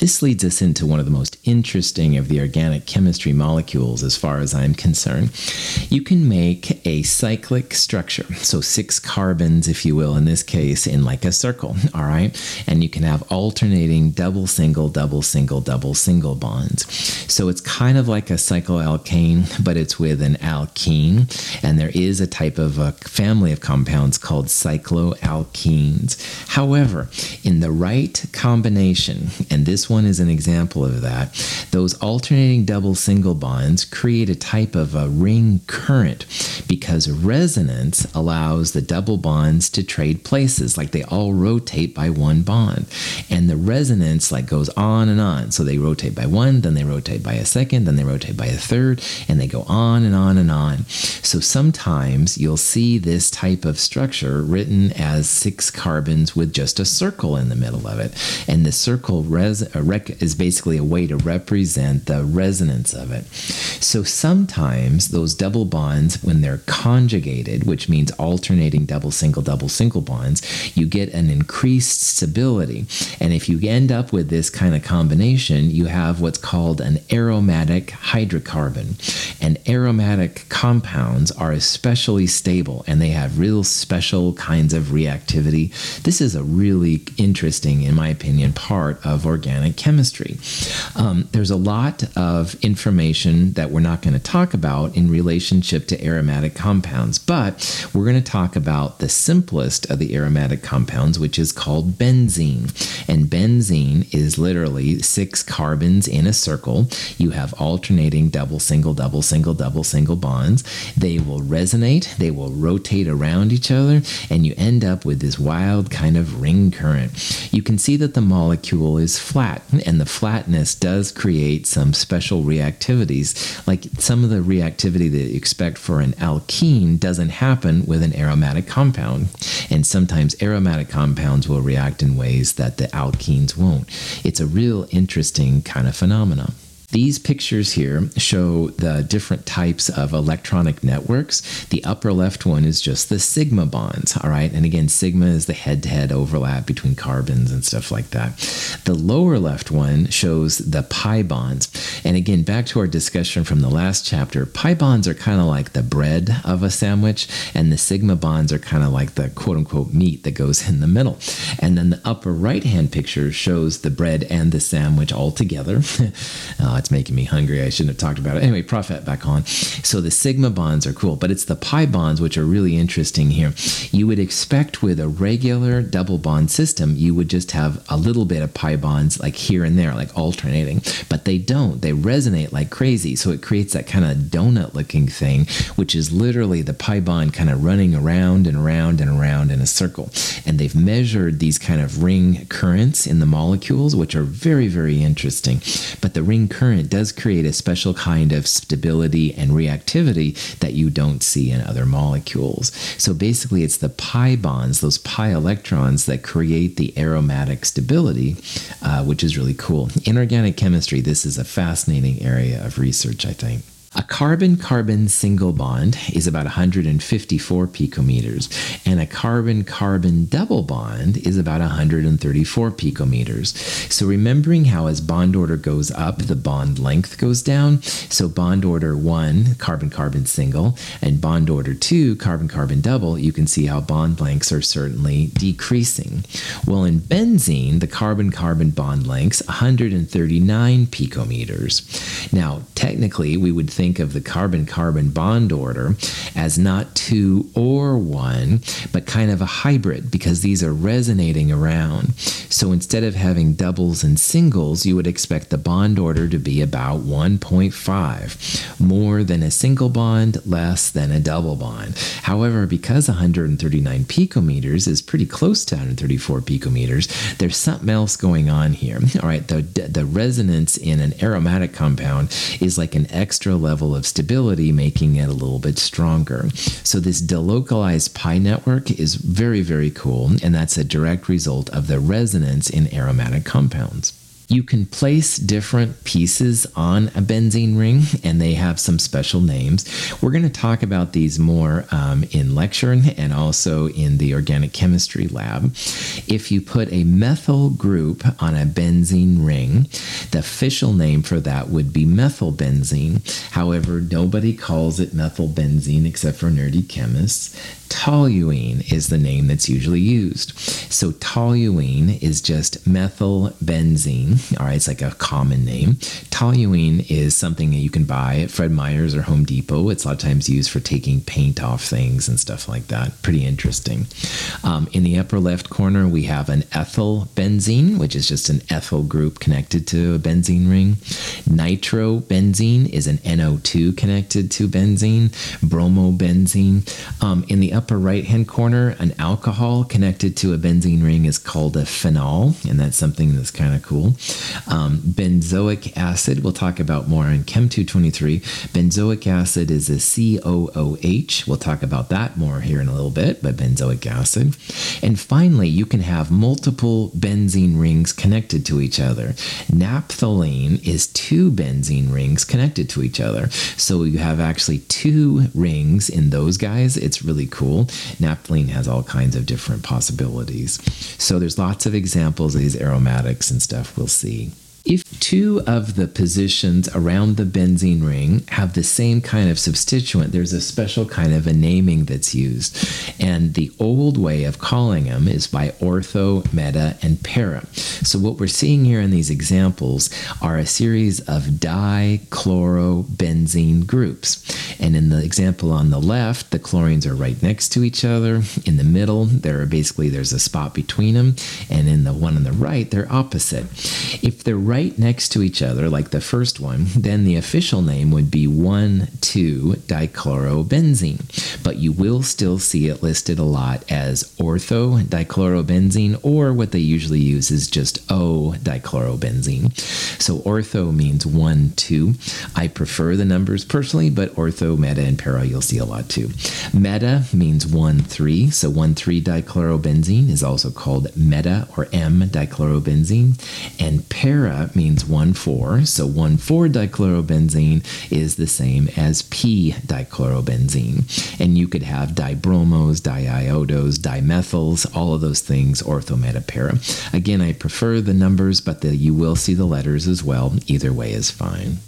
This leads us into one of the most interesting of the organic chemistry molecules, as far as I'm concerned. You can make a cyclic structure, so six carbons, if you will, in this case, in like a circle, all right? And you can have alternating double single, double single, double single bonds. So it's kind of like a cycloalkane, but it's with an alkene. And there is a type of a family of compounds called cycloalkenes. However, in the right combination, and this one is an example of that. Those alternating double single bonds create a type of a ring current because resonance allows the double bonds to trade places, like they all rotate by one bond. And the resonance like goes on and on. So they rotate by one, then they rotate by a second, then they rotate by a third, and they go on and on and on. So sometimes you'll see this type of structure written as six carbons with just a circle in the middle of it. And the circle res- rec- is basically a way to represent the resonance of it. So sometimes those double bonds, when they're conjugated, which means alternating double single double single bonds, you get an increased stability. And if you end up with this kind of combination, you have what's called an aromatic hydrocarbon. And aromatic compounds are especially stable and they have real special kinds of reactivity. This is a really interesting, in my opinion, part of organic chemistry. Um, there's a lot of information that we're not going to talk about in relationship to aromatic compounds, but we're going to talk about the simplest of the aromatic compounds, which is called benzene. And benzene is literally six carbons in a circle. You have alternating double, single, double, single, double, single bonds. They will resonate, they will rotate around each other, and you end up with this wild kind of ring current. You can see that the molecule is flat, and the flatness does create some special reactivities. Like some of the reactivity that you expect for an alkene doesn't happen with an aromatic compound. And sometimes aromatic compounds will react in ways that the alkenes won't. It's a real interesting kind of phenomenon. These pictures here show the different types of electronic networks. The upper left one is just the sigma bonds, all right? And again, sigma is the head to head overlap between carbons and stuff like that. The lower left one shows the pi bonds. And again, back to our discussion from the last chapter, pi bonds are kind of like the bread of a sandwich, and the sigma bonds are kind of like the quote unquote meat that goes in the middle. And then the upper right hand picture shows the bread and the sandwich all together. uh, it's making me hungry. I shouldn't have talked about it. Anyway, Prophet back on. So the sigma bonds are cool, but it's the pi bonds which are really interesting here. You would expect with a regular double bond system, you would just have a little bit of pi bonds like here and there, like alternating, but they don't. They resonate like crazy. So it creates that kind of donut looking thing, which is literally the pi bond kind of running around and around and around in a circle. And they've measured these kind of ring currents in the molecules, which are very, very interesting. But the ring current current does create a special kind of stability and reactivity that you don't see in other molecules. So basically, it's the pi bonds, those pi electrons, that create the aromatic stability, uh, which is really cool. In organic chemistry, this is a fascinating area of research, I think. A carbon carbon single bond is about 154 picometers, and a carbon carbon double bond is about 134 picometers. So, remembering how as bond order goes up, the bond length goes down. So, bond order 1, carbon carbon single, and bond order 2, carbon carbon double, you can see how bond lengths are certainly decreasing. Well, in benzene, the carbon carbon bond lengths 139 picometers. Now, technically, we would think of the carbon carbon bond order as not two or one, but kind of a hybrid because these are resonating around. So instead of having doubles and singles, you would expect the bond order to be about 1.5, more than a single bond, less than a double bond. However, because 139 picometers is pretty close to 134 picometers, there's something else going on here. All right, the, the resonance in an aromatic compound is like an extra level level of stability, making it a little bit stronger. So, this delocalized pi network is very, very cool, and that's a direct result of the resonance in aromatic compounds. You can place different pieces on a benzene ring, and they have some special names. We're going to talk about these more um, in lecture and also in the organic chemistry lab. If you put a methyl group on a benzene ring, the official name for that would be methylbenzene. However, nobody calls it methylbenzene except for nerdy chemists. Toluene is the name that's usually used. So toluene is just methylbenzene. All right, it's like a common name. Toluene is something that you can buy at Fred Meyer's or Home Depot. It's a lot of times used for taking paint off things and stuff like that. Pretty interesting. Um, in the upper left corner, we have an ethyl benzene, which is just an ethyl group connected to a benzene ring. Nitrobenzene is an NO2 connected to benzene. Bromobenzene. Um, in the upper right hand corner, an alcohol connected to a benzene ring is called a phenol, and that's something that's kind of cool. Um, benzoic acid, we'll talk about more in Chem 223. Benzoic acid is a COOH. We'll talk about that more here in a little bit, but benzoic acid. And finally, you can have multiple benzene rings connected to each other. Naphthalene is two benzene rings connected to each other. So you have actually two rings in those guys. It's really cool. Naphthalene has all kinds of different possibilities. So there's lots of examples of these aromatics and stuff we'll see seeing. If two of the positions around the benzene ring have the same kind of substituent, there's a special kind of a naming that's used. And the old way of calling them is by ortho, meta, and para. So what we're seeing here in these examples are a series of dichlorobenzene groups. And in the example on the left, the chlorines are right next to each other. In the middle, there are basically there's a spot between them, and in the one on the right, they're opposite. If they're right next to each other, like the first one, then the official name would be 1 2 dichlorobenzene. But you will still see it listed a lot as ortho dichlorobenzene, or what they usually use is just O dichlorobenzene. So ortho means 1 2. I prefer the numbers personally, but ortho, meta, and para you'll see a lot too. Meta means 1 3. So 1 3 dichlorobenzene is also called meta or M dichlorobenzene. And para means 1 4. So 1 4 dichlorobenzene is the same as P dichlorobenzene. And you could have dibromos, diiodos, dimethyls, all of those things, orthometapara. Again, I prefer the numbers, but the, you will see the letters as well. Either way is fine.